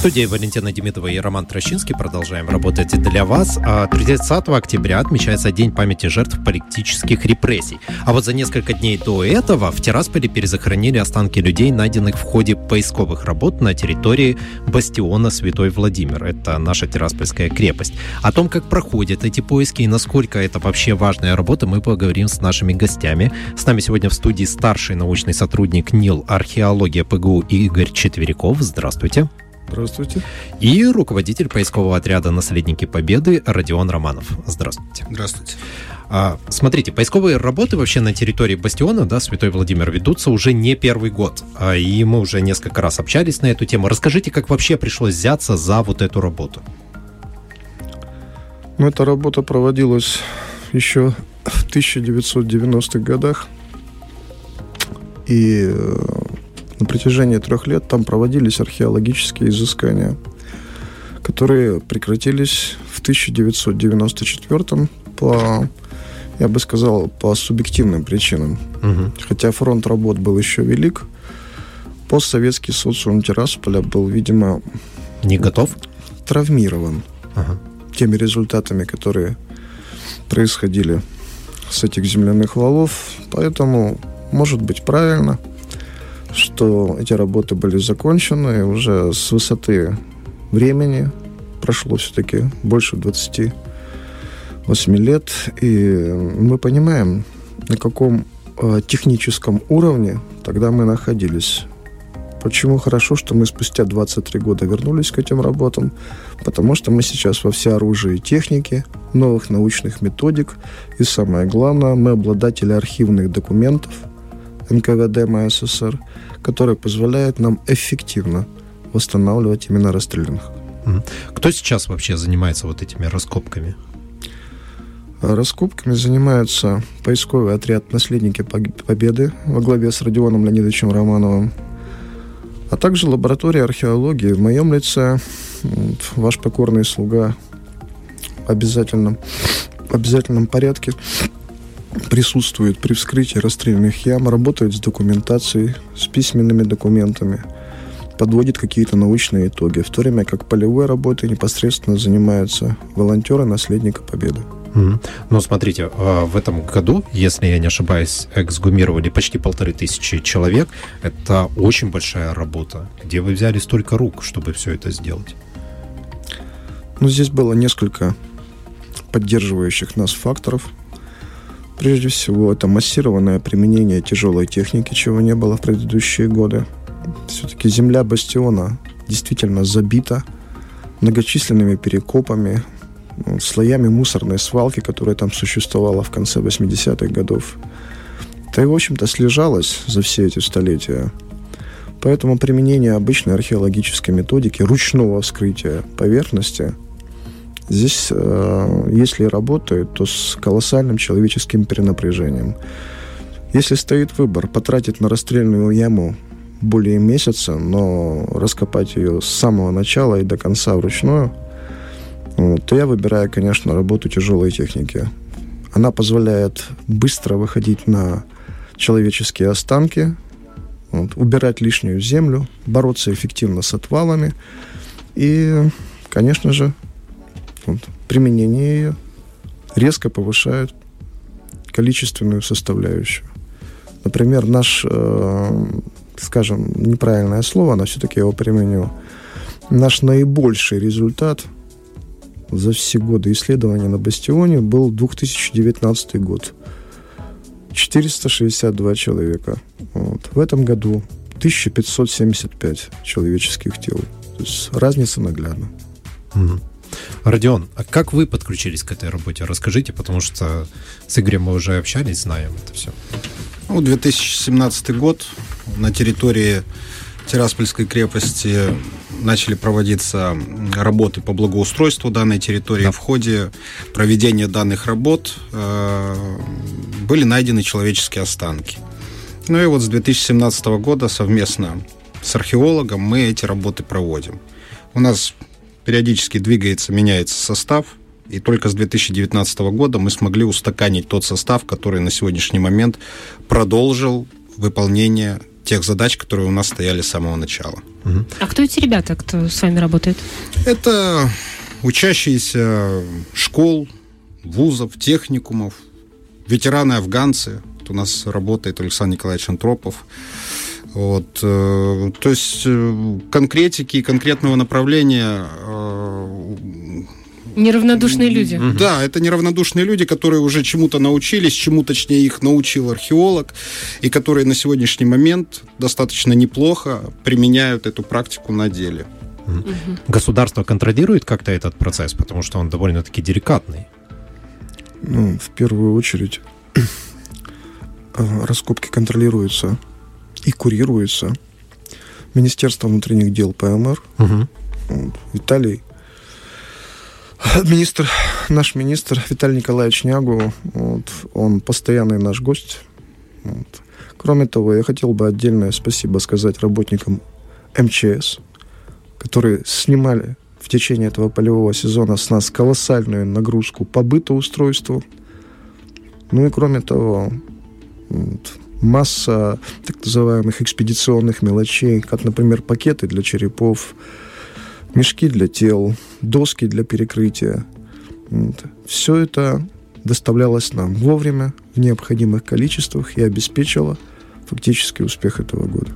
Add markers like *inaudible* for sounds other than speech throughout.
студии Валентина Демидова и Роман Трощинский продолжаем работать для вас. 30 а октября отмечается День памяти жертв политических репрессий. А вот за несколько дней до этого в Тирасполе перезахоронили останки людей, найденных в ходе поисковых работ на территории бастиона Святой Владимир. Это наша Тираспольская крепость. О том, как проходят эти поиски и насколько это вообще важная работа, мы поговорим с нашими гостями. С нами сегодня в студии старший научный сотрудник НИЛ «Археология ПГУ» Игорь Четверяков. Здравствуйте. Здравствуйте. И руководитель поискового отряда «Наследники Победы» Родион Романов. Здравствуйте. Здравствуйте. А, смотрите, поисковые работы вообще на территории Бастиона, да, Святой Владимир, ведутся уже не первый год. А, и мы уже несколько раз общались на эту тему. Расскажите, как вообще пришлось взяться за вот эту работу? Ну, эта работа проводилась еще в 1990-х годах. И э, на протяжении трех лет там проводились археологические изыскания, которые прекратились в 1994 по, я бы сказал, по субъективным причинам. Угу. Хотя фронт работ был еще велик, постсоветский социум Тирасполя был, видимо... Не готов? Травмирован ага. теми результатами, которые происходили с этих земляных валов. Поэтому, может быть, правильно – что эти работы были закончены уже с высоты времени. Прошло все-таки больше 28 лет, и мы понимаем, на каком э, техническом уровне тогда мы находились. Почему хорошо, что мы спустя 23 года вернулись к этим работам? Потому что мы сейчас во всеоружии техники, новых научных методик, и самое главное, мы обладатели архивных документов НКВД МССР, которые позволяют нам эффективно восстанавливать именно расстрелянных. Кто сейчас вообще занимается вот этими раскопками? Раскопками занимается поисковый отряд «Наследники Победы» во главе с Родионом Леонидовичем Романовым, а также лаборатория археологии в моем лице, ваш покорный слуга в обязательном, в обязательном порядке присутствует при вскрытии расстрельных ям, работает с документацией, с письменными документами, подводит какие-то научные итоги, в то время как полевой работой непосредственно занимаются волонтеры наследника Победы. Mm-hmm. Ну, смотрите, а, в этом году, если я не ошибаюсь, эксгумировали почти полторы тысячи человек. Это очень большая работа. Где вы взяли столько рук, чтобы все это сделать? Ну, здесь было несколько поддерживающих нас факторов. Прежде всего, это массированное применение тяжелой техники, чего не было в предыдущие годы. Все-таки земля бастиона действительно забита многочисленными перекопами, ну, слоями мусорной свалки, которая там существовала в конце 80-х годов. Это и, в общем-то, слежалось за все эти столетия. Поэтому применение обычной археологической методики ручного вскрытия поверхности – Здесь, э, если работают, то с колоссальным человеческим перенапряжением. Если стоит выбор потратить на расстрельную яму более месяца, но раскопать ее с самого начала и до конца вручную, то я выбираю, конечно, работу тяжелой техники. Она позволяет быстро выходить на человеческие останки, вот, убирать лишнюю землю, бороться эффективно с отвалами и, конечно же, вот, применение ее резко повышает количественную составляющую. Например, наш, э, скажем, неправильное слово, но все-таки его применю. Наш наибольший результат за все годы исследования на Бастионе был 2019 год. 462 человека. Вот. В этом году 1575 человеческих тел. То есть разница наглядна. Угу. Родион, а как вы подключились к этой работе? Расскажите, потому что с Игорем мы уже общались, знаем это все. Ну, 2017 год на территории Тираспольской крепости начали проводиться работы по благоустройству данной территории. Да. В ходе проведения данных работ э, были найдены человеческие останки. Ну и вот с 2017 года совместно с археологом мы эти работы проводим. У нас периодически двигается, меняется состав, и только с 2019 года мы смогли устаканить тот состав, который на сегодняшний момент продолжил выполнение тех задач, которые у нас стояли с самого начала. А кто эти ребята, кто с вами работает? Это учащиеся школ, вузов, техникумов, ветераны-афганцы. Вот у нас работает Александр Николаевич Антропов. Вот, э, то есть э, конкретики, конкретного направления э, Неравнодушные люди. Да, это неравнодушные люди, которые уже чему-то научились, чему точнее их научил археолог, и которые на сегодняшний момент достаточно неплохо применяют эту практику на деле. Государство контролирует как-то этот процесс, потому что он довольно-таки деликатный. Ну, в первую очередь, *clears throat* раскопки контролируются и курируются Министерством внутренних дел ПМР. Угу. Вот, Виталий Министр, наш министр Виталий Николаевич Нягу, вот, он постоянный наш гость. Вот. Кроме того, я хотел бы отдельное спасибо сказать работникам МЧС, которые снимали в течение этого полевого сезона с нас колоссальную нагрузку по бытоустройству. Ну и кроме того, вот, масса так называемых экспедиционных мелочей, как, например, пакеты для черепов, мешки для тел, доски для перекрытия. Вот. Все это доставлялось нам вовремя, в необходимых количествах и обеспечило фактический успех этого года.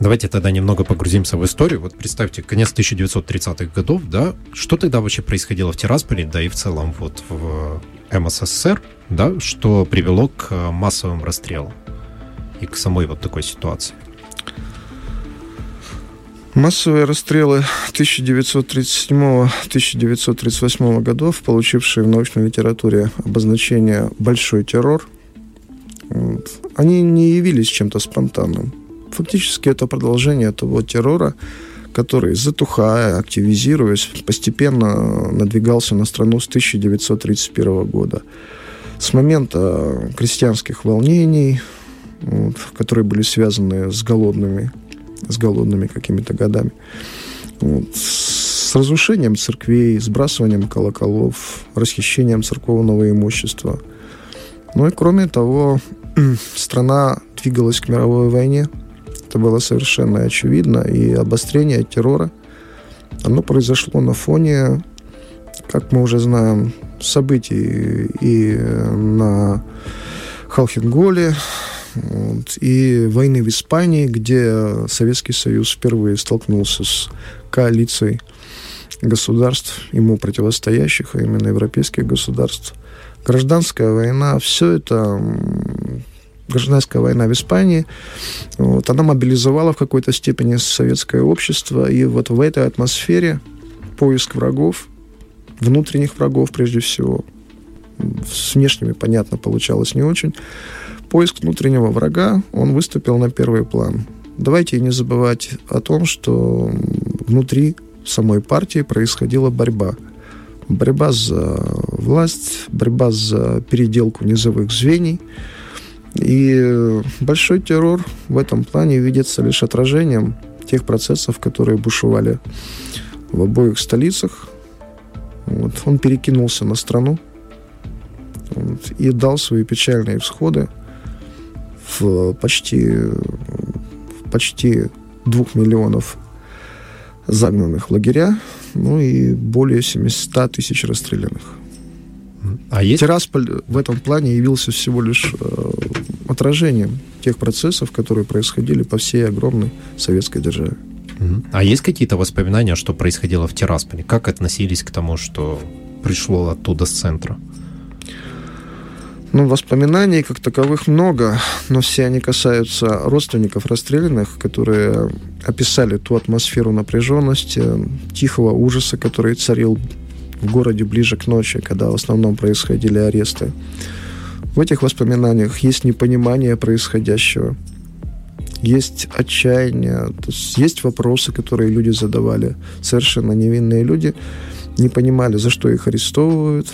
Давайте тогда немного погрузимся в историю. Вот представьте, конец 1930-х годов, да, что тогда вообще происходило в Тирасполе, да и в целом вот в МССР, да, что привело к массовым расстрелам и к самой вот такой ситуации? Массовые расстрелы 1937-1938 годов, получившие в научной литературе обозначение «большой террор», они не явились чем-то спонтанным. Фактически это продолжение того террора, который, затухая, активизируясь, постепенно надвигался на страну с 1931 года. С момента крестьянских волнений, вот, которые были связаны с голодными с голодными какими-то годами. Вот. С разрушением церквей, сбрасыванием колоколов, расхищением церковного имущества. Ну и кроме того, *clears throat* страна двигалась к мировой войне. Это было совершенно очевидно. И обострение террора, оно произошло на фоне, как мы уже знаем, событий и на Халхинголе, вот, и войны в Испании, где Советский Союз впервые столкнулся с коалицией государств, ему противостоящих, а именно европейских государств. Гражданская война, все это гражданская война в Испании, вот, она мобилизовала в какой-то степени советское общество, и вот в этой атмосфере поиск врагов, внутренних врагов прежде всего, с внешними, понятно, получалось не очень, поиск внутреннего врага, он выступил на первый план. Давайте не забывать о том, что внутри самой партии происходила борьба. Борьба за власть, борьба за переделку низовых звеньев. И большой террор в этом плане видится лишь отражением тех процессов, которые бушевали в обоих столицах. Вот. Он перекинулся на страну вот, и дал свои печальные всходы в почти, в почти двух миллионов загнанных в лагеря, ну и более 700 тысяч расстрелянных. А есть... Тирасполь в этом плане явился всего лишь э, отражением тех процессов, которые происходили по всей огромной советской державе. А есть какие-то воспоминания, что происходило в Тирасполе? Как относились к тому, что пришло оттуда с центра? Ну, воспоминаний как таковых много, но все они касаются родственников расстрелянных, которые описали ту атмосферу напряженности, тихого ужаса, который царил в городе ближе к ночи, когда в основном происходили аресты. В этих воспоминаниях есть непонимание происходящего, есть отчаяние, то есть, есть вопросы, которые люди задавали. Совершенно невинные люди не понимали, за что их арестовывают,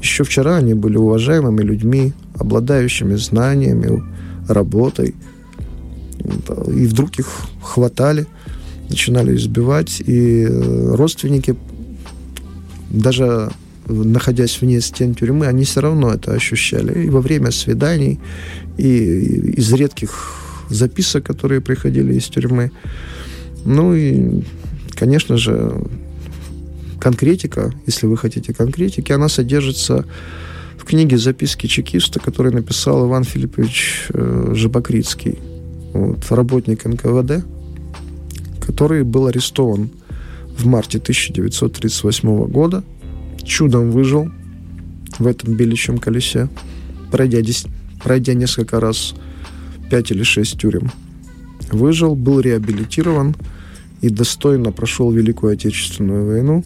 еще вчера они были уважаемыми людьми, обладающими знаниями, работой. И вдруг их хватали, начинали избивать, и родственники, даже находясь вне стен тюрьмы, они все равно это ощущали. И во время свиданий, и из редких записок, которые приходили из тюрьмы. Ну и, конечно же, конкретика, если вы хотите конкретики, она содержится в книге «Записки чекиста», которую написал Иван Филиппович э, Жабокритский, вот, работник НКВД, который был арестован в марте 1938 года, чудом выжил в этом беличьем колесе, пройдя, пройдя несколько раз 5 или 6 тюрем. Выжил, был реабилитирован и достойно прошел Великую Отечественную войну.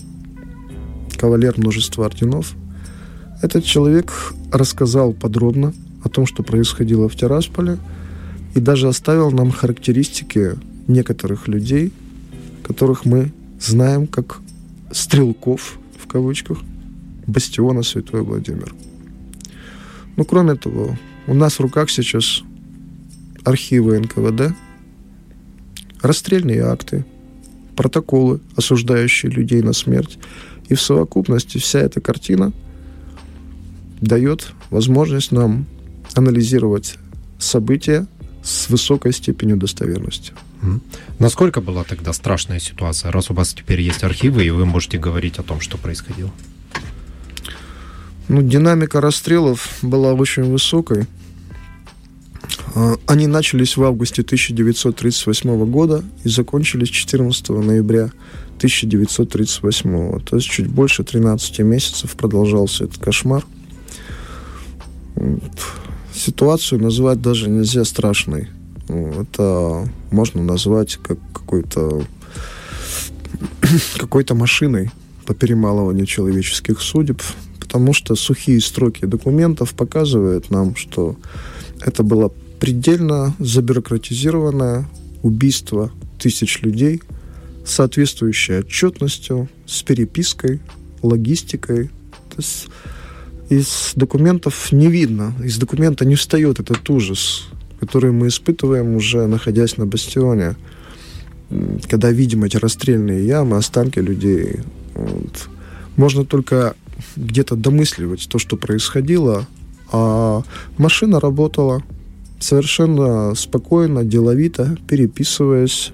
Кавалер множества орденов. Этот человек рассказал подробно о том, что происходило в Тирасполе, и даже оставил нам характеристики некоторых людей, которых мы знаем как стрелков, в кавычках, бастиона Святой Владимир. Ну, кроме того, у нас в руках сейчас архивы НКВД, расстрельные акты, протоколы, осуждающие людей на смерть. И в совокупности вся эта картина дает возможность нам анализировать события с высокой степенью достоверности. Насколько была тогда страшная ситуация, раз у вас теперь есть архивы, и вы можете говорить о том, что происходило? Ну, динамика расстрелов была очень высокой. А, они начались в августе 1938 года и закончились 14 ноября 1938. То есть чуть больше 13 месяцев продолжался этот кошмар. Ситуацию назвать даже нельзя страшной. Это можно назвать как какой-то *clears throat* какой-то машиной по перемалыванию человеческих судеб, потому что сухие строки документов показывают нам, что это было предельно забюрократизированное убийство тысяч людей, соответствующее отчетностью, с перепиской, логистикой. То есть из документов не видно, из документа не встает этот ужас, который мы испытываем уже находясь на бастионе, когда видим эти расстрельные ямы, останки людей. Вот. Можно только где-то домысливать то, что происходило, а машина работала, совершенно спокойно, деловито, переписываясь,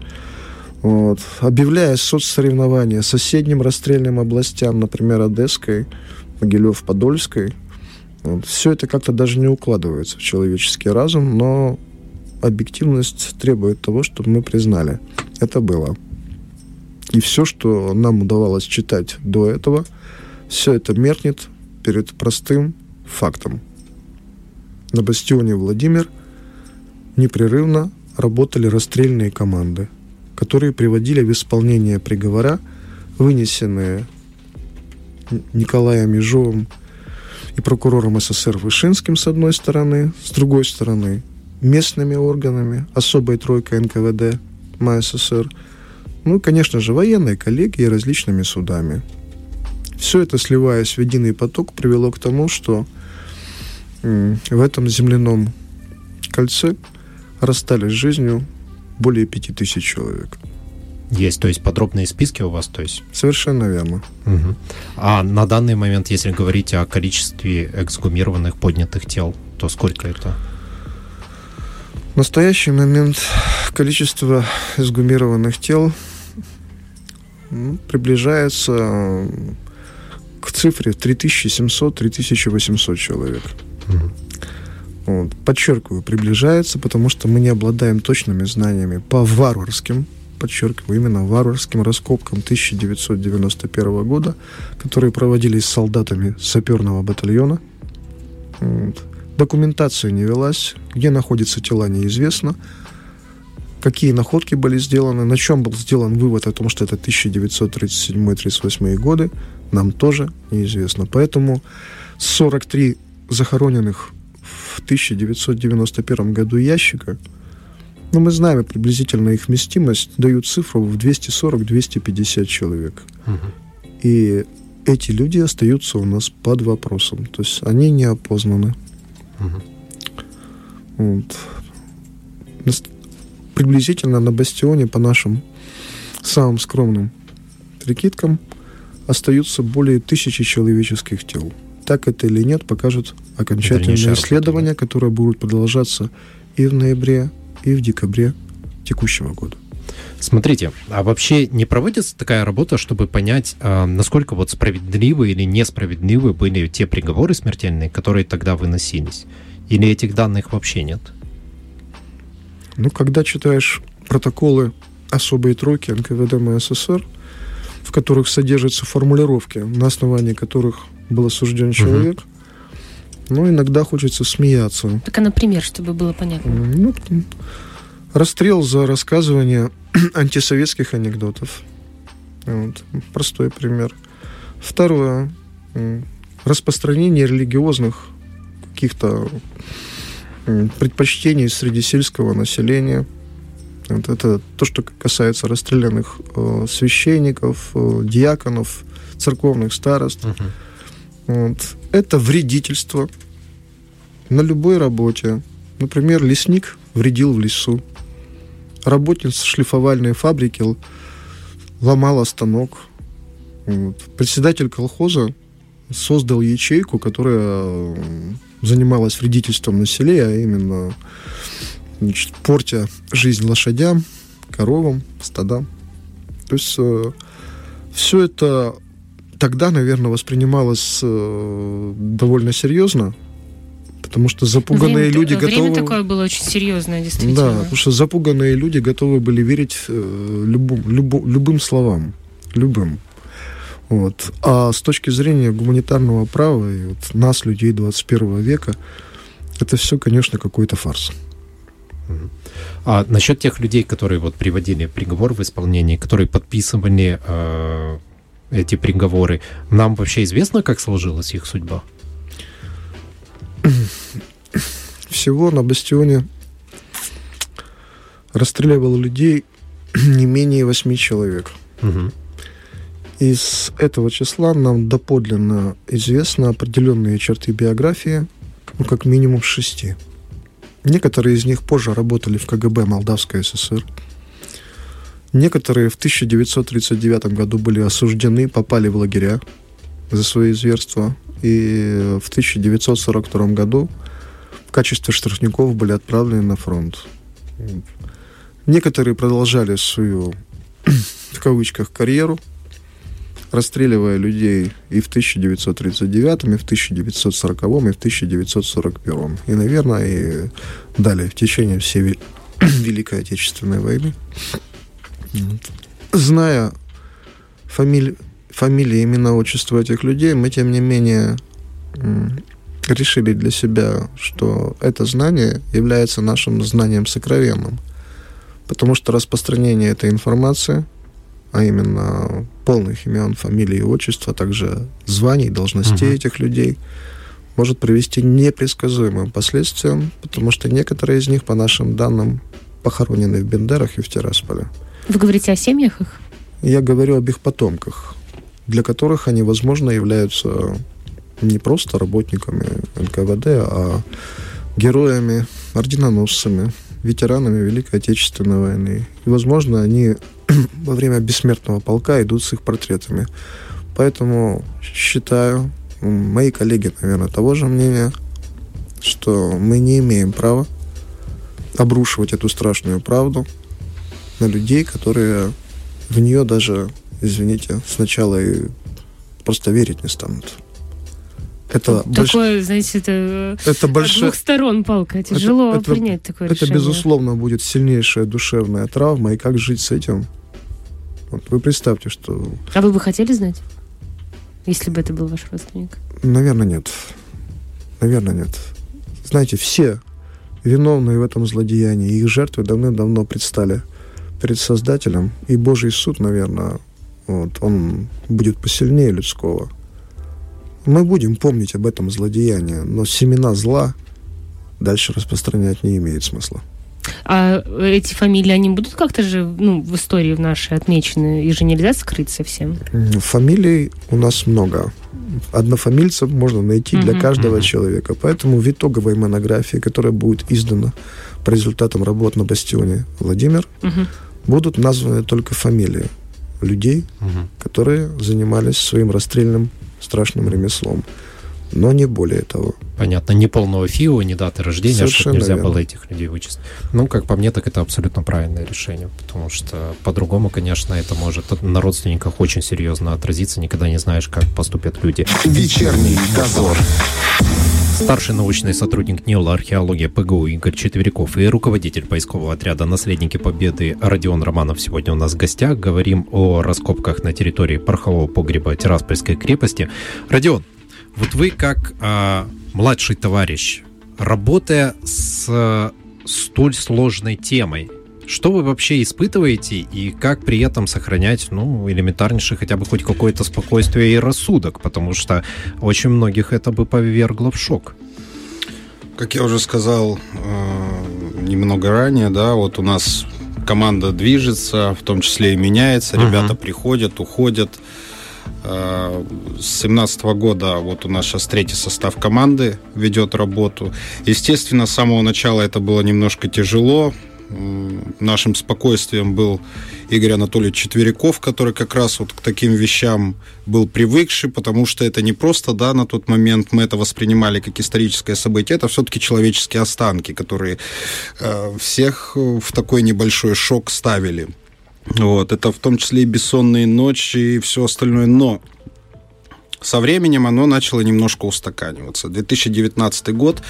вот, объявляя соцсоревнования соседним расстрельным областям, например, Одесской, Могилев-Подольской. Вот, все это как-то даже не укладывается в человеческий разум, но объективность требует того, чтобы мы признали. Это было. И все, что нам удавалось читать до этого, все это меркнет перед простым фактом. На бастионе Владимир – непрерывно работали расстрельные команды, которые приводили в исполнение приговора, вынесенные Николаем Ежовым и прокурором СССР Вышинским с одной стороны, с другой стороны местными органами, особой тройкой НКВД МАССР, ну и, конечно же, военной коллегией и различными судами. Все это, сливаясь в единый поток, привело к тому, что в этом земляном кольце расстались с жизнью более пяти тысяч человек. Есть, то есть подробные списки у вас, то есть? Совершенно верно. Угу. А на данный момент, если говорить о количестве эксгумированных поднятых тел, то сколько это? В настоящий момент количество эксгумированных тел приближается цифре 3700-3800 человек. Угу. Вот. Подчеркиваю, приближается, потому что мы не обладаем точными знаниями по варварским, подчеркиваю, именно варварским раскопкам 1991 года, которые проводились солдатами саперного батальона. Вот. Документация не велась, где находятся тела неизвестно, какие находки были сделаны, на чем был сделан вывод о том, что это 1937-38 годы, нам тоже неизвестно. Поэтому 43 захороненных в 1991 году ящика, но мы знаем приблизительно их вместимость, дают цифру в 240-250 человек. Угу. И эти люди остаются у нас под вопросом. То есть они не опознаны. Угу. Вот. Приблизительно на бастионе, по нашим самым скромным прикидкам остаются более тысячи человеческих тел. Так это или нет, покажут окончательные Дальнейшая работа, исследования, которые будут продолжаться и в ноябре, и в декабре текущего года. Смотрите, а вообще не проводится такая работа, чтобы понять, а, насколько вот справедливы или несправедливы были те приговоры смертельные, которые тогда выносились? Или этих данных вообще нет? Ну, когда читаешь протоколы особой тройки НКВД МССР, в которых содержатся формулировки, на основании которых был осужден человек, ну, иногда хочется смеяться. Так, а, например, чтобы было понятно. Ну, расстрел за рассказывание *clears throat* антисоветских анекдотов. Вот. Простой пример. Второе. Распространение религиозных каких-то предпочтений среди сельского населения. Вот это то, что касается расстрелянных э, священников, э, диаконов, церковных старост. Вот. Это вредительство на любой работе. Например, лесник вредил в лесу. Работница шлифовальной фабрики ломала станок. Вот. Председатель колхоза создал ячейку, которая занималась вредительством на селе, а именно значит, портя жизнь лошадям, коровам, стадам. То есть все это тогда, наверное, воспринималось э, довольно серьезно, потому что запуганные время, люди время готовы... такое было очень серьезное, действительно. Да, потому что запуганные люди готовы были верить э, любым, любу- любым словам, любым. Вот. А с точки зрения гуманитарного права и вот нас, людей 21 века, это все, конечно, какой-то фарс. А насчет тех людей, которые вот приводили приговор в исполнение, которые подписывали э, эти приговоры, нам вообще известно, как сложилась их судьба? Всего на бастионе расстреливал людей не менее восьми человек. Мгм. Из этого числа нам доподлинно известно определенные черты биографии, ну, как минимум шести. Некоторые из них позже работали в КГБ Молдавской ССР. Некоторые в 1939 году были осуждены, попали в лагеря за свои зверства. И в 1942 году в качестве штрафников были отправлены на фронт. Некоторые продолжали свою, *clears throat* в кавычках, карьеру, расстреливая людей и в 1939, и в 1940, и в 1941. И, наверное, и далее, в течение всей Ве- *coughs* Великой Отечественной войны. Зная фамили- фамилии, имена, отчества этих людей, мы, тем не менее, решили для себя, что это знание является нашим знанием сокровенным. Потому что распространение этой информации, а именно полных имен, фамилий и отчеств, а также званий, должностей Мгм. этих людей, может привести к непредсказуемым последствиям, потому что некоторые из них, по нашим данным, похоронены в Бендерах и в Тирасполе. Вы говорите о семьях их? Я говорю об их потомках, для которых они, возможно, являются не просто работниками НКВД, а героями, орденоносцами, ветеранами Великой Отечественной войны. И, возможно, они *clears throat* во время бессмертного полка идут с их портретами. Поэтому считаю, мои коллеги, наверное, того же мнения, что мы не имеем права обрушивать эту страшную правду на людей, которые в нее даже, извините, сначала и просто верить не станут. Это, больш- Такое, знаете, это это с большая... двух сторон палка. Тяжело это- принять такое Это, решение. безусловно, будет сильнейшая душевная травма. И как жить с этим? Вот вы представьте, что, А вы бы хотели знать? Если бы это был ваш родственник. наверное, нет. Наверное, нет. Знаете, все виновные в этом злодеянии, их жертвы давным-давно предстали перед Создателем. И Божий суд, наверное, вот, он будет посильнее людского. Мы будем помнить об этом злодеянии, но семена зла дальше распространять не имеет смысла. А эти фамилии, они будут как-то же ну, в истории в нашей отмечены? Их же нельзя скрыть совсем. Фамилий у нас много. Однофамильцев можно найти для каждого человека. Поэтому в итоговой монографии, которая будет издана по результатам работ на бастионе Владимир, будут названы только фамилии людей, которые занимались своим расстрельным страшным ремеслом. Но не более того. Понятно, ни полного ФИО, ни даты рождения, чтобы Совершенно нельзя верно. было этих людей вычислить. Ну, как по мне, так это абсолютно правильное решение, потому что по-другому, конечно, это может на родственниках очень серьезно отразиться, никогда не знаешь, как поступят люди. Вечерний дозор. Старший научный сотрудник НИОЛа археология ПГУ Игорь Четверяков и руководитель поискового отряда «Наследники Победы» Родион Романов сегодня у нас в гостях. Говорим о раскопках на территории порохового погреба Тираспольской крепости. Родион, вот вы как а, младший товарищ, работая с а, столь сложной темой, что вы вообще испытываете и как при этом сохранять, ну, элементарнейшее хотя бы хоть какое-то спокойствие и рассудок, потому что очень многих это бы повергло в шок. Как я уже сказал э, немного ранее, да, вот у нас команда движется, в том числе и меняется, Мгм. ребята приходят, уходят. Э, С 2017 года вот у нас сейчас третий состав команды ведет работу. Естественно, с самого начала это было немножко тяжело. Нашим спокойствием был Игорь Анатольевич Четверяков, который как раз вот к таким вещам был привыкший, потому что это не просто, да, на тот момент мы это воспринимали как историческое событие, это все-таки человеческие останки, которые э, всех в такой небольшой шок ставили. Вот, это в том числе и бессонные ночи и все остальное, но со временем оно начало немножко устаканиваться. 2019 год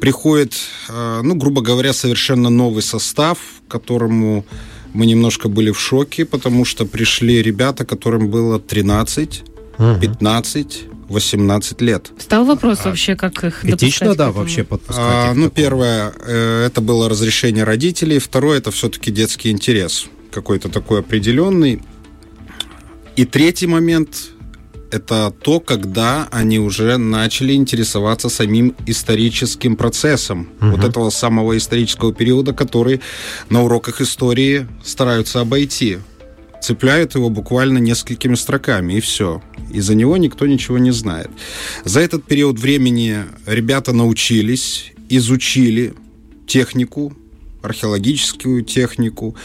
приходит, э, ну, грубо говоря, совершенно новый состав, которому мы немножко были в шоке, потому что пришли ребята, которым было 13, 15, 18 лет. Стал вопрос вообще, как их Этично, да, вообще подпускать. А, ну, первое, э, это было разрешение родителей. Второе, это все-таки детский интерес. Какой-то такой определенный. И третий момент, это то, когда они уже начали интересоваться самим историческим процессом. Мгм. Вот этого самого исторического периода, который на уроках истории стараются обойти. Цепляют его буквально несколькими строками, и все. И за него никто ничего не знает. За этот период времени ребята научились, изучили технику, археологическую технику,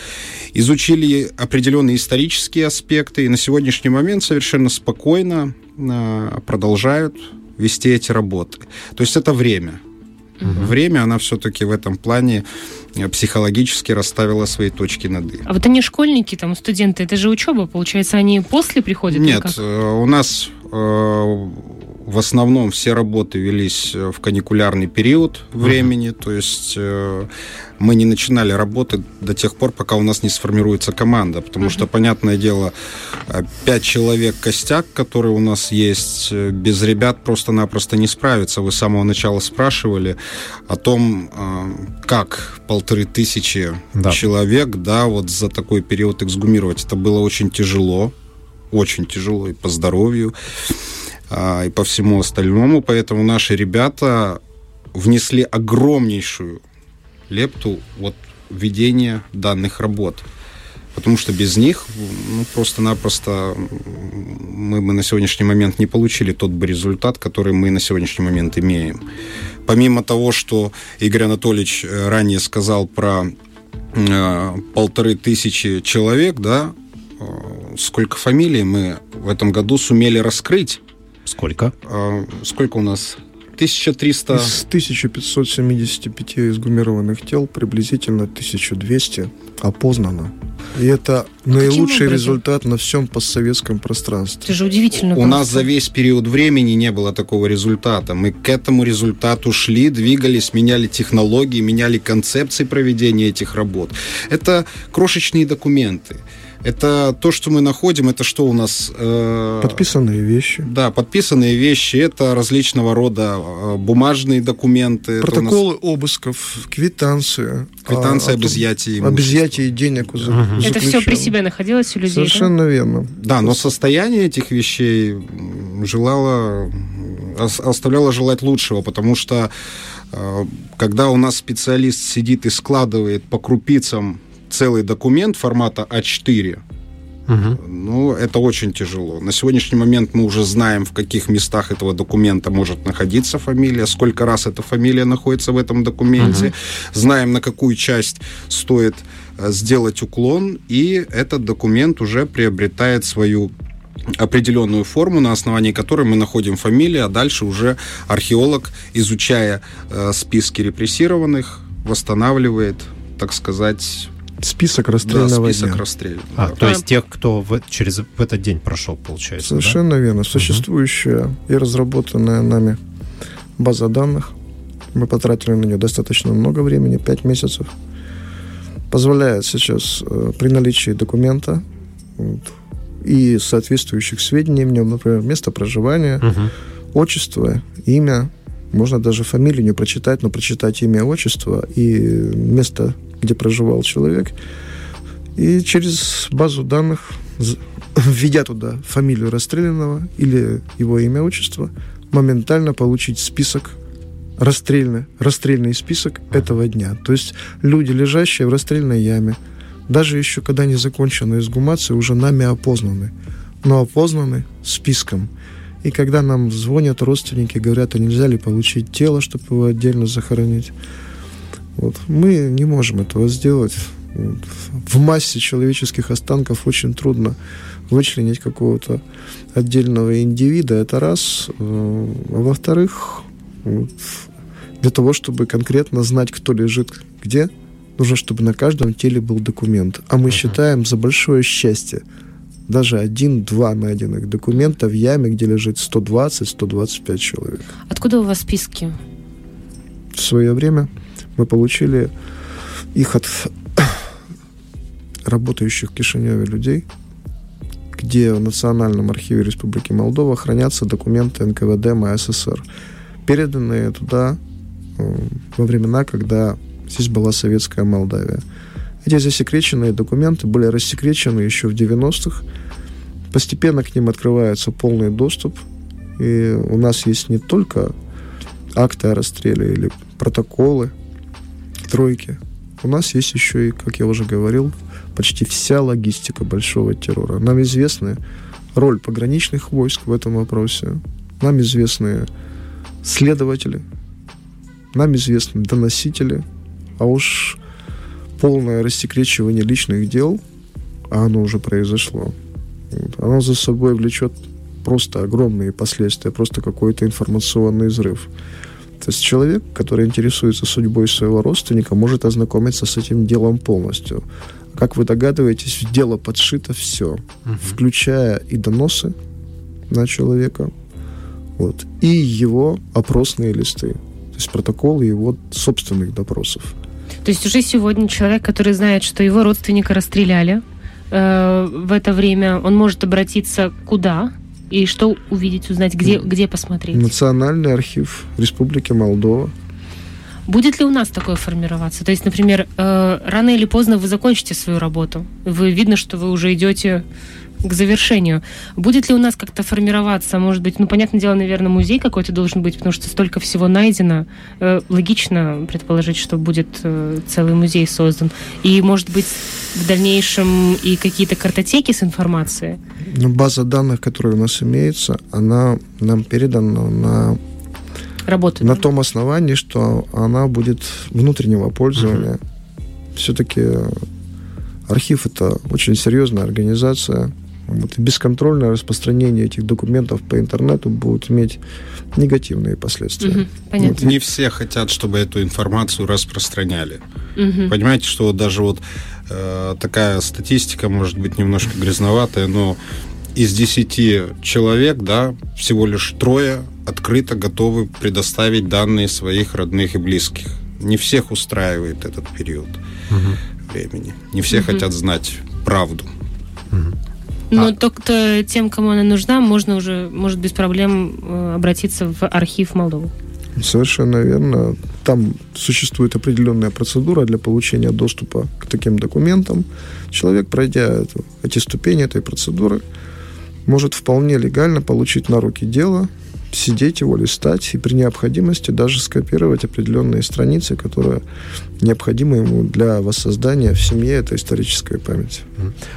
изучили определенные исторические аспекты, и на сегодняшний момент совершенно спокойно а, продолжают вести эти работы. То есть это время. Время, она все-таки в этом плане э, психологически расставила свои точки над «и». А вот они школьники, там, студенты, это же учеба, получается, они после приходят? Нет, э, у нас в основном все работы велись э, в каникулярный период времени, то есть э, мы не начинали работы до тех пор, пока у нас не сформируется команда, потому что, понятное дело, э, пять человек костяк, которые у нас есть, э, без ребят просто-напросто не справиться. Вы с самого начала спрашивали о том, э, как полторы тысячи Да. человек, да, вот за такой период эксгумировать. Это было очень тяжело, очень тяжело и по здоровью, а, и по всему остальному. Поэтому наши ребята внесли огромнейшую лепту вот в ведение данных работ. Потому что без них ну, просто-напросто мы бы на сегодняшний момент не получили тот бы результат, который мы на сегодняшний момент имеем. Помимо того, что Игорь Анатольевич э, ранее сказал про э, полторы тысячи человек, да, сколько фамилий мы в этом году сумели раскрыть. Сколько? Э, Сколько у нас? 1300... Из 1575 изгумированных тел приблизительно 1200 опознано. И это наилучший образом? результат на всем постсоветском пространстве. Это же удивительно. У нас просто. за весь период времени не было такого результата. Мы к этому результату шли, двигались, меняли технологии, меняли концепции проведения этих работ. Это крошечные документы. Это то, что мы находим, это что у нас? э, Подписанные вещи. Да, подписанные вещи, это различного рода э, бумажные документы. у нас Протоколы обысков, квитанции. Квитанция а, об изъятии Об изъятии денег у за- у Это все при себе находилось у людей, да? Совершенно верно. Да, но состояние этих вещей желало, ос- оставляло желать лучшего, потому что э, когда у нас специалист сидит и складывает по крупицам целый документ формата А4, Угу. Ну, это очень тяжело. На сегодняшний момент мы уже знаем, в каких местах этого документа может находиться фамилия, сколько раз эта фамилия находится в этом документе, угу. знаем, на какую часть стоит э, сделать уклон, и этот документ уже приобретает свою определенную форму, на основании которой мы находим фамилии, а дальше уже археолог, изучая э, списки репрессированных, восстанавливает, так сказать, Список расстрельного да, список дня. расстрельного. А, да. то есть тех, кто в, через в этот день прошел, получается. Совершенно верно. Существующая и разработанная нами база данных, мы потратили на нее достаточно много времени, 5 месяцев, позволяет сейчас э, при наличии документа вот, и соответствующих сведений в нем, например, место проживания, Да? Мгм. отчество, имя, можно даже фамилию не прочитать, но прочитать имя, отчество и место, где проживал человек. И через базу данных, *laughs* введя туда фамилию расстрелянного или его имя, отчество, моментально получить список расстрельный, расстрельный список этого дня. То есть люди, лежащие в расстрельной яме, даже еще когда не закончена изгумация, уже нами опознаны. Но опознаны списком. И когда нам звонят родственники, говорят, а нельзя ли получить тело, чтобы его отдельно захоронить, вот, мы не можем этого сделать. Вот. В массе человеческих останков очень трудно вычленить какого-то отдельного индивида. Это раз. А во-вторых, вот, для того, чтобы конкретно знать, кто лежит где, нужно, чтобы на каждом теле был документ. А мы Мгм. считаем за большое счастье даже один-два найденных документа в яме, где лежит 120-125 человек. Откуда у вас списки? В свое время мы получили их от работающих в Кишиневе людей, где в Национальном архиве Республики Молдова хранятся документы НКВД МССР, переданные туда э, во времена, когда здесь была советская Молдавия. Эти засекреченные документы были рассекречены еще в 90-х. Постепенно к ним открывается полный доступ. И у нас есть не только акты о расстреле или протоколы, тройки. У нас есть еще и, как я уже говорил, почти вся логистика большого террора. Нам известны роль пограничных войск в этом вопросе. Нам известны следователи. Нам известны доносители. А уж полное рассекречивание личных дел, а оно уже произошло, вот, оно за собой влечет просто огромные последствия, просто какой-то информационный взрыв. То есть человек, который интересуется судьбой своего родственника, может ознакомиться с этим делом полностью. Как вы догадываетесь, в дело подшито все, Мгм. включая и доносы на человека, вот, и его опросные листы, то есть протоколы его собственных допросов. То есть уже сегодня человек, который знает, что его родственника расстреляли, э, в это время он может обратиться куда и что увидеть, узнать, где, где посмотреть. Национальный архив Республики Молдова. Будет ли у нас такое формироваться? То есть, например, э, рано или поздно вы закончите свою работу, вы видно, что вы уже идете к завершению. Будет ли у нас как-то формироваться, может быть, ну, понятное дело, наверное, музей какой-то должен быть, потому что столько всего найдено. Э, логично предположить, что будет э, целый музей создан. И, может быть, в дальнейшем и какие-то картотеки с информацией. Но база данных, которая у нас имеется, она нам передана на, Работы. на да? том основании, что она будет внутреннего пользования. Все-таки архив это очень серьезная организация. Вот, бесконтрольное распространение этих документов по интернету будет иметь негативные последствия. Мгм, понятно. Не все хотят, чтобы эту информацию распространяли. Мгм. Понимаете, что вот даже вот э, такая статистика может быть немножко грязноватая, но из 10 человек, да, всего лишь трое открыто готовы предоставить данные своих родных и близких. Не всех устраивает этот период Мгм. времени. Не все Мгм. хотят знать правду. Мгм. Но А- только тем, кому она нужна, можно уже, может, без проблем э, обратиться в архив Молдовы. Совершенно верно. Там существует определенная процедура для получения доступа к таким документам. Человек, пройдя эту, эти ступени этой процедуры, может вполне легально получить на руки дело, сидеть его, листать и при необходимости даже скопировать определенные страницы, которые необходимы ему для воссоздания в семье этой исторической памяти.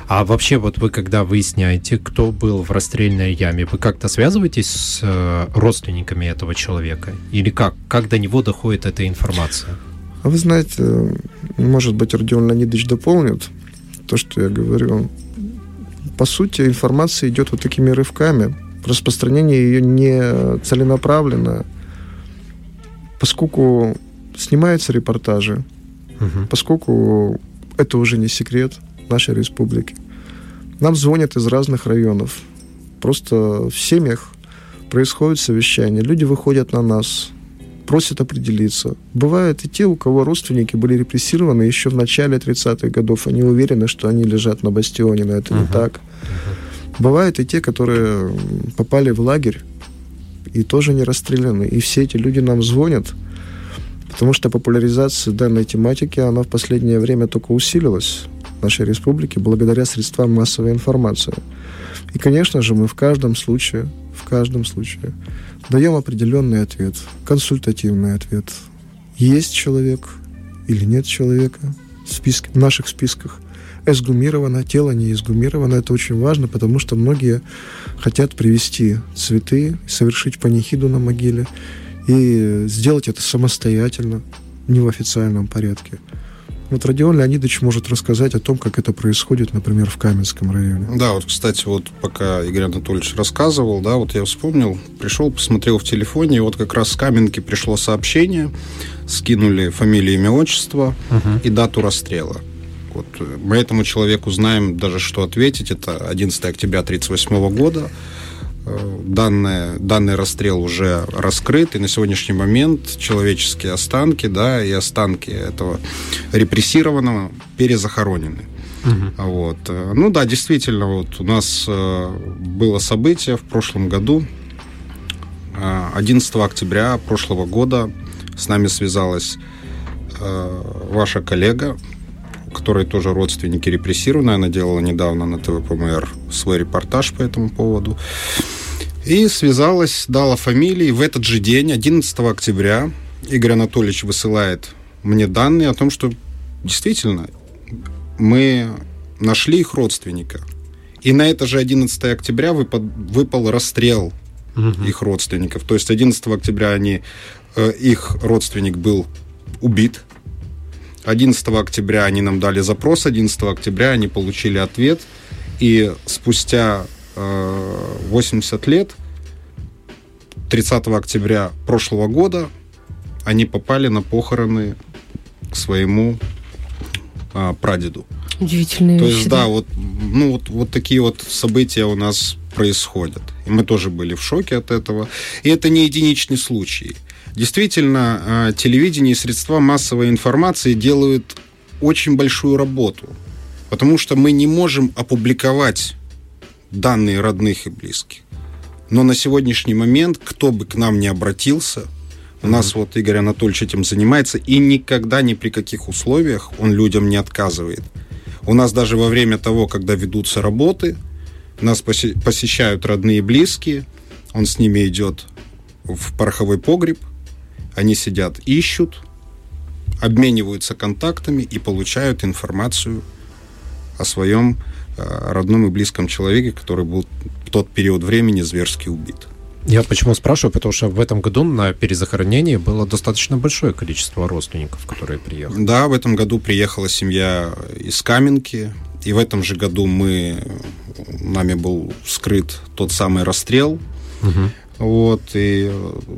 А вообще, вот вы когда выясняете, кто был в расстрельной яме, вы как-то связываетесь с э, родственниками этого человека? Или как? Как до него доходит эта информация? А вы знаете, может быть, Родион Леонидович дополнит то, что я говорю. По сути, информация идет вот такими рывками. Распространение ее не целенаправленно, поскольку снимаются репортажи, угу. поскольку это уже не секрет нашей республики. Нам звонят из разных районов. Просто в семьях происходит совещание. Люди выходят на нас, просят определиться. Бывают и те, у кого родственники были репрессированы еще в начале 30-х годов. Они уверены, что они лежат на бастионе, но это uh-huh. не так. Uh-huh. Бывают и те, которые попали в лагерь и тоже не расстреляны. И все эти люди нам звонят, потому что популяризация данной тематики, она в последнее время только усилилась в нашей республике благодаря средствам массовой информации. И, конечно же, мы в каждом случае, в каждом случае даем определенный ответ, консультативный ответ. Есть человек или нет человека в, списке, в наших списках. Эсгумировано, тело не эсгумировано. Это очень важно, потому что многие хотят привести цветы, совершить панихиду на могиле и сделать это самостоятельно, не в официальном порядке. Вот Родион Леонидович может рассказать о том, как это происходит, например, в Каменском районе. Да, вот, кстати, вот пока Игорь Анатольевич рассказывал, да, вот я вспомнил, пришел, посмотрел в телефоне, и вот как раз с Каменки пришло сообщение, скинули фамилию, имя, отчество uh-huh. и дату расстрела. Вот мы этому человеку знаем даже, что ответить. Это 11 октября 1938 года. Э, данное, данный расстрел уже раскрыт, и на сегодняшний момент человеческие останки, да, и останки этого репрессированного перезахоронены. Угу. Вот. Э, ну да, действительно, вот у нас э, было событие в прошлом году. 11 октября прошлого года с нами связалась ваша коллега, которой тоже родственники репрессированные. Она делала недавно на ТВПМР свой репортаж по этому поводу. И связалась, дала фамилии. В этот же день, 11 октября, Игорь Анатольевич высылает мне данные о том, что действительно мы нашли их родственника. И на это же 11 октября выпал, выпал расстрел угу. их родственников. То есть 11 октября они, э, их родственник был убит. 11 октября они нам дали запрос, 11 октября они получили ответ. И спустя 80 лет, 30 октября прошлого года, они попали на похороны к своему а, прадеду. Удивительные То вещи, есть, да, вот, ну, вот, вот такие вот события у нас происходят. И мы тоже были в шоке от этого. И это не единичный случай. Действительно, а, телевидение и средства массовой информации делают очень большую работу. Потому что мы не можем опубликовать данные родных и близких. Но на сегодняшний момент, кто бы к нам не обратился, у нас вот Игорь Анатольевич этим занимается, и никогда ни при каких условиях он людям не отказывает. У нас даже во время того, когда ведутся работы, нас посещают родные и близкие, он с ними идет в пороховой погреб, они сидят, ищут, обмениваются контактами и получают информацию о своем Э, родном и близком человеке, который был в тот период времени зверски убит. Я почему спрашиваю? Потому что в этом году на перезахоронении было достаточно большое количество родственников, которые приехали. Да, в этом году приехала семья из Каменки. И в этом же году мы, нами был скрыт тот самый расстрел. Угу. Вот, и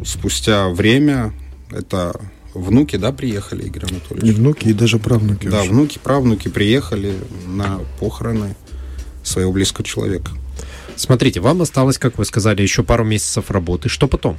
спустя время, это внуки, да, приехали, Игорь Анатольевич? И внуки, и даже правнуки. Да, уже. внуки, правнуки приехали на похороны своего близкого человека. Смотрите, вам осталось, как вы сказали, еще пару месяцев работы. Что потом?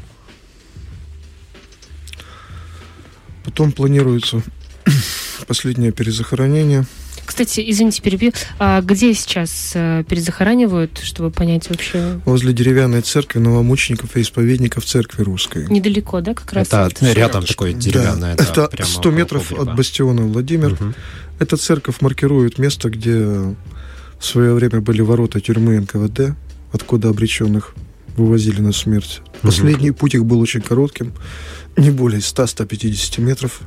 Потом планируется *clears throat* последнее перезахоронение. Кстати, извините, перебью. А где сейчас э, перезахоранивают, чтобы понять вообще? Возле деревянной церкви новомучеников и исповедников церкви русской. Недалеко, да, как раз? Это рядом такое деревянное. Да, да, это 100 метров от бастиона Владимир. Угу. Эта церковь маркирует место, где в свое время были ворота тюрьмы НКВД, откуда обреченных вывозили на смерть. Последний путь их был очень коротким, не более 100-150 метров.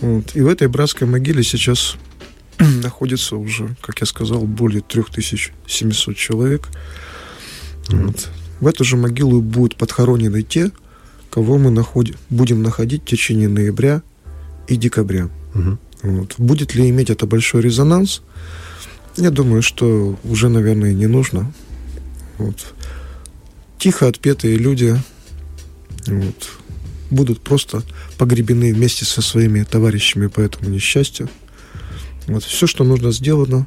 Вот. И в этой братской могиле сейчас *clears throat* находится уже, как я сказал, более 3700 человек. Вот. В эту же могилу будут подхоронены те, кого мы находим, будем находить в течение ноября и декабря. Мгм. Вот. Будет ли иметь это большой резонанс? Я думаю, что уже, наверное, не нужно. Вот. Тихо отпетые люди вот, будут просто погребены вместе со своими товарищами по этому несчастью. Вот. Все, что нужно сделано,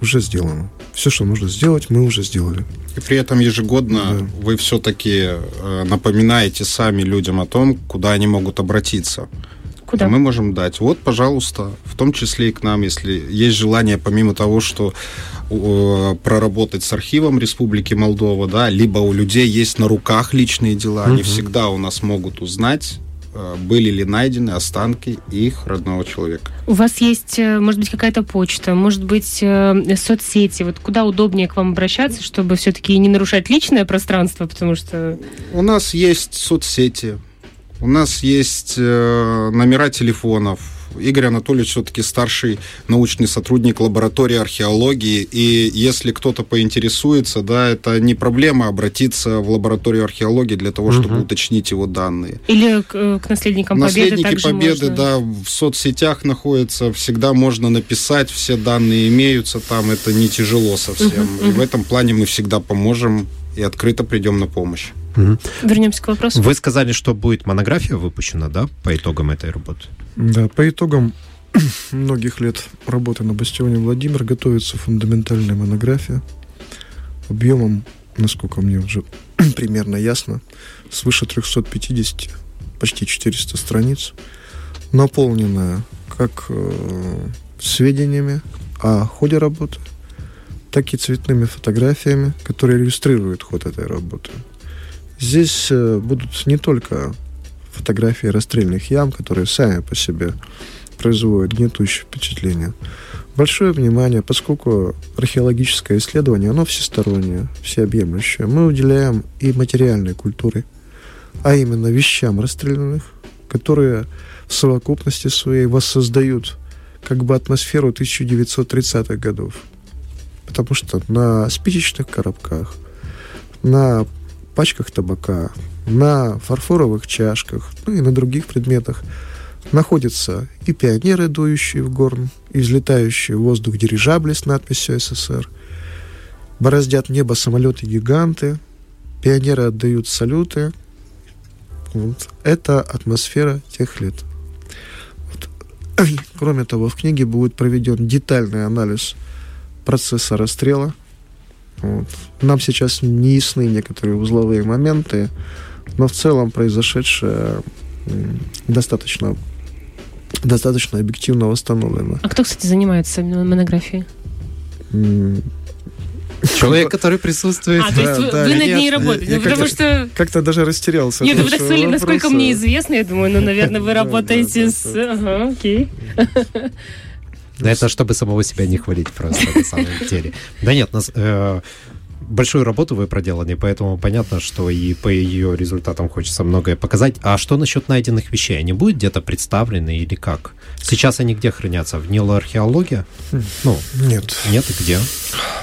уже сделано. Все, что нужно сделать, мы уже сделали. И при этом ежегодно Да. вы все-таки напоминаете сами людям о том, куда они могут обратиться. Куда? Мы можем дать. Вот, пожалуйста, в том числе и к нам, если есть желание, помимо того, что э, проработать с архивом Республики Молдова, да, либо у людей есть на руках личные дела, они Мгм. всегда у нас могут узнать, э, были ли найдены останки их родного человека. У вас есть, э, может быть, какая-то почта, может быть, э, соцсети. Вот куда удобнее к вам обращаться, чтобы все-таки не нарушать личное пространство, потому что... У нас есть соцсети, у нас есть э, номера телефонов. Игорь Анатольевич все-таки старший научный сотрудник лаборатории археологии, и если кто-то поинтересуется, да, это не проблема обратиться в лабораторию археологии для того, чтобы Мгм. уточнить его данные. Или к, э, к наследникам Победы Наследники также Победы, можно? да, в соцсетях находятся, всегда можно написать, все данные имеются там, это не тяжело совсем. Мгм, И в этом плане мы всегда поможем и открыто придем на помощь. Мгм. Вернемся к вопросу. Вы сказали, что будет монография выпущена, да, по итогам этой работы? Да, по итогам *clears throat* многих лет работы на бастионе Владимир готовится фундаментальная монография объемом, насколько мне уже *clears throat* примерно ясно, свыше 350, почти 400 страниц, наполненная как э, сведениями о ходе работы, так и цветными фотографиями, которые иллюстрируют ход этой работы. Здесь э, будут не только фотографии расстрельных ям, которые сами по себе производят гнетущее впечатление. Большое внимание, поскольку археологическое исследование, оно всестороннее, всеобъемлющее. Мы уделяем и материальной культуре, а именно вещам расстрелянных, которые в совокупности своей воссоздают как бы атмосферу 1930-х годов. Потому что на спичечных коробках, на пачках табака, на фарфоровых чашках, ну и на других предметах находятся и пионеры, дующие в горн, и взлетающие в воздух дирижабли с надписью СССР, бороздят небо самолеты-гиганты, пионеры отдают салюты. Вот. Это атмосфера тех лет. Вот. Кроме того, в книге будет проведен детальный анализ процесса расстрела. Вот. Нам сейчас не ясны некоторые узловые моменты, но в целом произошедшее достаточно, достаточно объективно восстановлено. А кто, кстати, занимается именно монографией? Человек, который присутствует. А, то есть да, вы, да, вы над ней работаете? Я- Ну, я потому как-то- что... Как-то даже растерялся. Нет, вы так сказали, насколько мне известно, я думаю, ну, наверное, вы работаете с... Ага, окей. Да это чтобы самого себя не хвалить просто на самом деле. Да нет, нас, э, большую работу вы проделали, поэтому понятно, что и по ее результатам хочется многое показать. А что насчет найденных вещей? Они будут где-то представлены или как? Сейчас они где хранятся? В нилоархеологии? Ну, Нет. нет и где?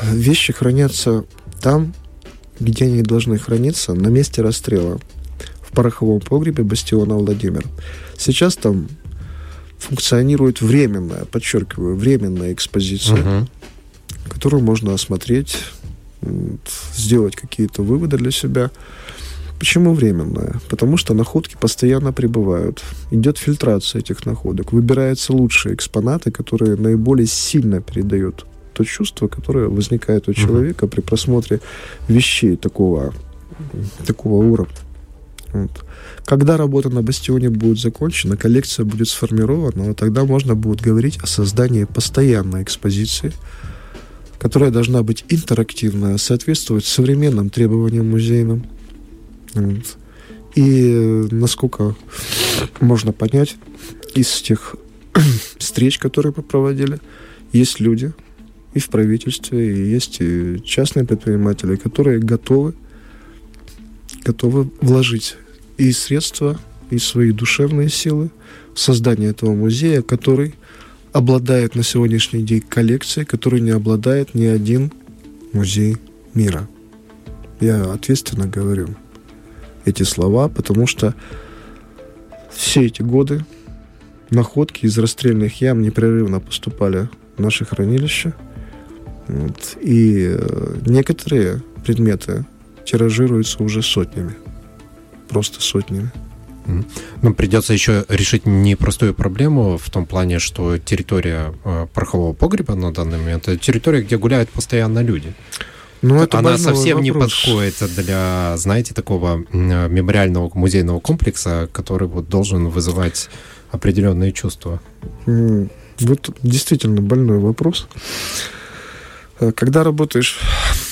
Вещи хранятся там, где они должны храниться, на месте расстрела. В пороховом погребе бастиона Владимир. Сейчас там функционирует временная, подчеркиваю, временная экспозиция, Мгм. которую можно осмотреть, сделать какие-то выводы для себя. Почему временная? Потому что находки постоянно прибывают. Идет фильтрация этих находок. Выбираются лучшие экспонаты, которые наиболее сильно передают то чувство, которое возникает у человека при просмотре вещей такого, такого уровня. Вот. Когда работа на бастионе будет закончена, коллекция будет сформирована, тогда можно будет говорить о создании постоянной экспозиции, которая должна быть интерактивная, соответствовать современным требованиям музейным. Вот. И э, насколько можно понять из тех *coughs* встреч, которые мы проводили, есть люди и в правительстве, и есть и частные предприниматели, которые готовы готовы вложить и средства, и свои душевные силы в создание этого музея, который обладает на сегодняшний день коллекцией, которой не обладает ни один музей мира. Я ответственно говорю эти слова, потому что все эти годы находки из расстрельных ям непрерывно поступали в наши хранилища. Вот, и э, некоторые предметы тиражируются уже сотнями. Просто сотнями. Нам придется еще решить непростую проблему в том плане, что территория э, порохового погреба на данный момент это территория, где гуляют постоянно люди. Ну, это Она совсем вопрос. не подходит для, знаете, такого мемориального музейного комплекса, который вот должен вызывать определенные чувства. Вот действительно больной вопрос. Э, когда работаешь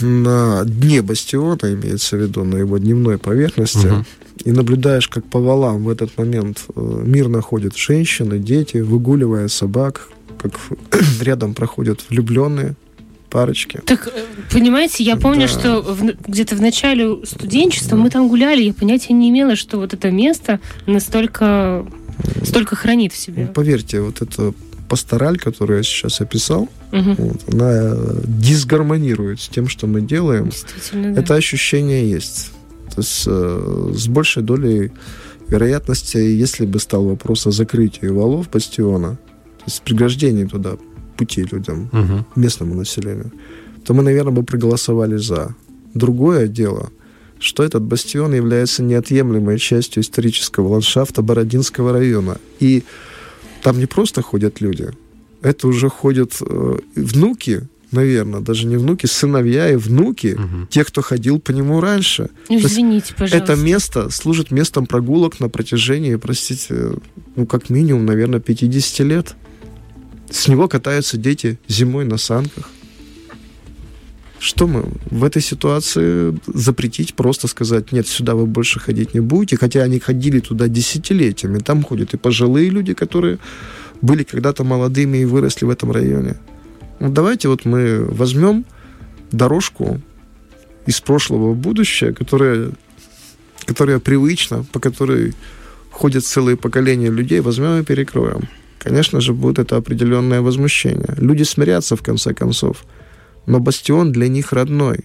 на дне бастиона, имеется в виду на его дневной поверхности, угу. и наблюдаешь, как по валам в этот момент э, мирно ходят женщины, дети, выгуливая собак, как *clears throat* рядом проходят влюбленные, парочки. Так, э, понимаете, я помню, да. что в, где-то в начале студенчества да. мы там гуляли, я понятия не имела, что вот это место настолько столько хранит в себе. Ну, поверьте, вот это пастораль, которую я сейчас описал, угу. вот, она э, дисгармонирует с тем, что мы делаем. Да. Это ощущение есть. То есть э, с большей долей вероятности, если бы стал вопрос о закрытии валов бастиона, то есть преграждении туда пути людям, угу. местному населению, то мы, наверное, бы проголосовали за. Другое дело, что этот бастион является неотъемлемой частью исторического ландшафта Бородинского района. И там не просто ходят люди, это уже ходят э, внуки, наверное, даже не внуки, сыновья и внуки угу. тех, кто ходил по нему раньше. Извините, пожалуйста. Это место служит местом прогулок на протяжении, простите, ну, как минимум, наверное, 50 лет. С него катаются дети зимой на санках. Что мы в этой ситуации запретить, просто сказать, нет, сюда вы больше ходить не будете, хотя они ходили туда десятилетиями. Там ходят и пожилые люди, которые были когда-то молодыми и выросли в этом районе. Ну, давайте вот мы возьмем дорожку из прошлого в будущее, которая, которая привычна, по которой ходят целые поколения людей, возьмем и перекроем конечно же, будет это определенное возмущение. Люди смирятся, в конце концов. Но бастион для них родной.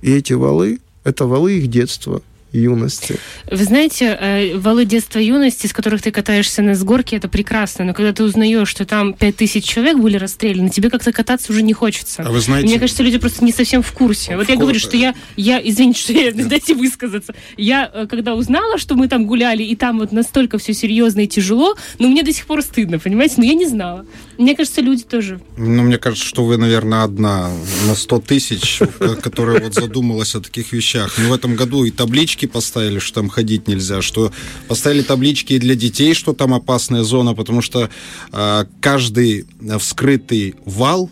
И эти валы — это валы их детства, юности. Вы знаете, э, валы детства юности, с которых ты катаешься на сгорке, это прекрасно, но когда ты узнаешь, что там 5000 человек были расстреляны, тебе как-то кататься уже не хочется. А вы знаете... Мне кажется, люди просто не совсем в курсе. Вот в я говорю, что я, я извините, что я, дайте высказаться. Я, э, когда узнала, что мы там гуляли, и там вот настолько все серьезно и тяжело, ну, мне до сих пор стыдно, понимаете? Но я не знала. Мне кажется, люди тоже. Ну, мне кажется, что вы, наверное, одна на 100 тысяч, которая вот задумалась о таких вещах. Но в этом году и таблички поставили, что там ходить нельзя, что поставили таблички для детей, что там опасная зона, потому что э, каждый вскрытый вал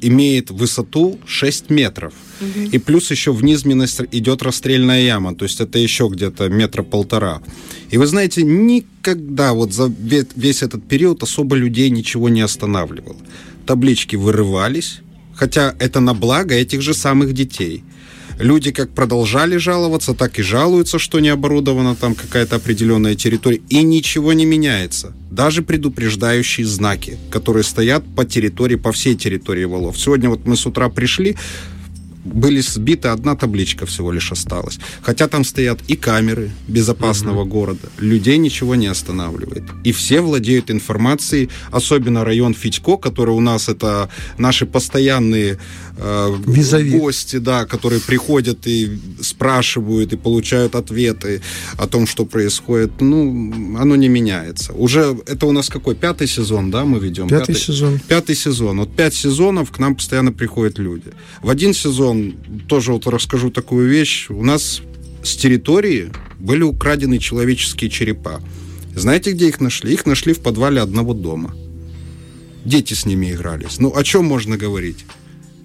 имеет высоту 6 метров. Угу. И плюс еще в низменность идет расстрельная яма, то есть это еще где-то метра полтора. И вы знаете, никогда вот за весь этот период особо людей ничего не останавливало. Таблички вырывались, хотя это на благо этих же самых детей. Люди как продолжали жаловаться, так и жалуются, что не оборудована там какая-то определенная территория, и ничего не меняется. Даже предупреждающие знаки, которые стоят по территории, по всей территории валов. Сегодня вот мы с утра пришли, были сбиты, одна табличка всего лишь осталась. Хотя там стоят и камеры безопасного угу. города. Людей ничего не останавливает. И все владеют информацией, особенно район Федько, который у нас это наши постоянные э, гости, да, которые приходят и спрашивают, и получают ответы о том, что происходит. Ну, оно не меняется. Уже это у нас какой? Пятый сезон, да, мы ведем? Пятый, пятый сезон. Пятый сезон. Вот пять сезонов к нам постоянно приходят люди. В один сезон вам тоже вот расскажу такую вещь. У нас с территории были украдены человеческие черепа. Знаете, где их нашли? Их нашли в подвале одного дома. Дети с ними игрались. Ну, о чем можно говорить?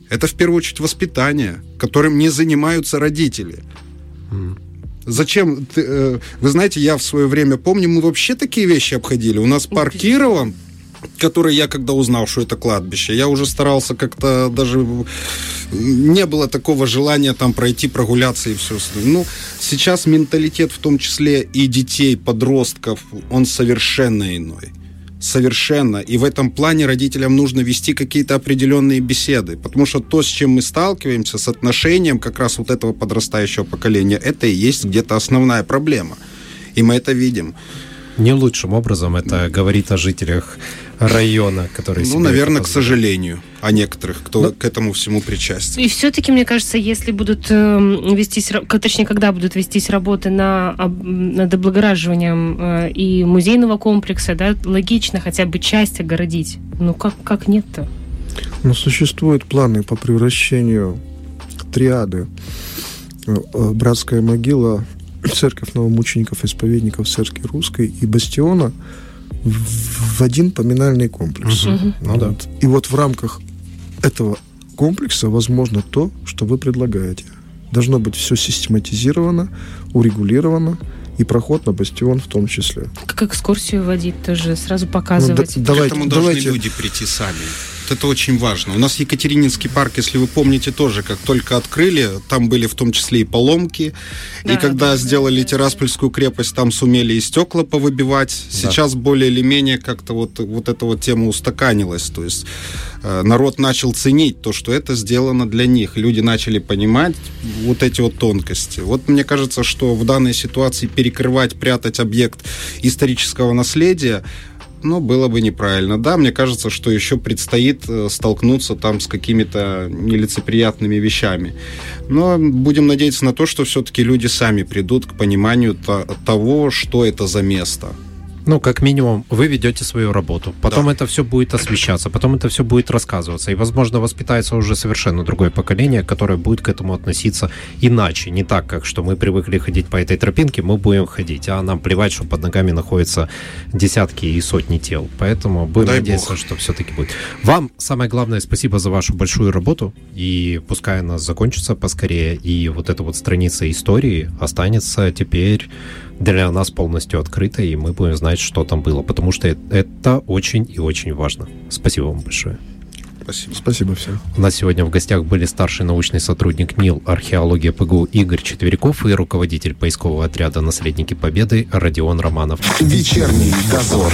Это в первую очередь воспитание, которым не занимаются родители. Зачем? Ты, э, вы знаете, я в свое время помню, мы вообще такие вещи обходили. У нас парк Кирова который я когда узнал, что это кладбище, я уже старался как-то даже не было такого желания там пройти, прогуляться и все. Ну, сейчас менталитет в том числе и детей, подростков, он совершенно иной совершенно. И в этом плане родителям нужно вести какие-то определенные беседы. Потому что то, с чем мы сталкиваемся, с отношением как раз вот этого подрастающего поколения, это и есть где-то основная проблема. И мы это видим. Не лучшим образом это говорит о жителях района, которые Ну, наверное, к сожалению, о некоторых, кто Но... к этому всему причастен. И все-таки, мне кажется, если будут э, вестись, точнее, когда будут вестись работы на, над облагораживанием э, и музейного комплекса, да, логично хотя бы часть огородить. Ну, как, как нет-то? Ну, существуют планы по превращению триады э, э, братская могила церковь новомучеников, исповедников церкви русской и бастиона в один поминальный комплекс. Угу. Ну, да. И вот в рамках этого комплекса возможно то, что вы предлагаете. Должно быть все систематизировано, урегулировано, и проход на бастион в том числе. Как экскурсию водить тоже, сразу показывать. Ну, да, давайте, К этому должны давайте... люди прийти сами это очень важно. У нас Екатерининский парк, если вы помните, тоже как только открыли, там были в том числе и поломки. Да, и когда да, сделали да, Тираспольскую крепость, там сумели и стекла повыбивать. Да. Сейчас более или менее как-то вот, вот эта вот тема устаканилась. То есть э, народ начал ценить то, что это сделано для них. Люди начали понимать вот эти вот тонкости. Вот мне кажется, что в данной ситуации перекрывать, прятать объект исторического наследия ну, было бы неправильно. Да, мне кажется, что еще предстоит э, столкнуться там с какими-то нелицеприятными вещами. Но будем надеяться на то, что все-таки люди сами придут к пониманию того, что это за место. Ну, как минимум, вы ведете свою работу. Потом да. это все будет освещаться, потом это все будет рассказываться. И, возможно, воспитается уже совершенно другое поколение, которое будет к этому относиться иначе. Не так, как что мы привыкли ходить по этой тропинке, мы будем ходить, а нам плевать, что под ногами находятся десятки и сотни тел. Поэтому будем Дай надеяться, Бог. что все-таки будет. Вам самое главное спасибо за вашу большую работу. И пускай она закончится поскорее. И вот эта вот страница истории останется теперь для нас полностью открыто, и мы будем знать, что там было, потому что это очень и очень важно. Спасибо вам большое. Спасибо. Спасибо всем. У нас сегодня в гостях были старший научный сотрудник НИЛ «Археология ПГУ» Игорь Четверяков и руководитель поискового отряда «Наследники Победы» Родион Романов. Вечерний дозор.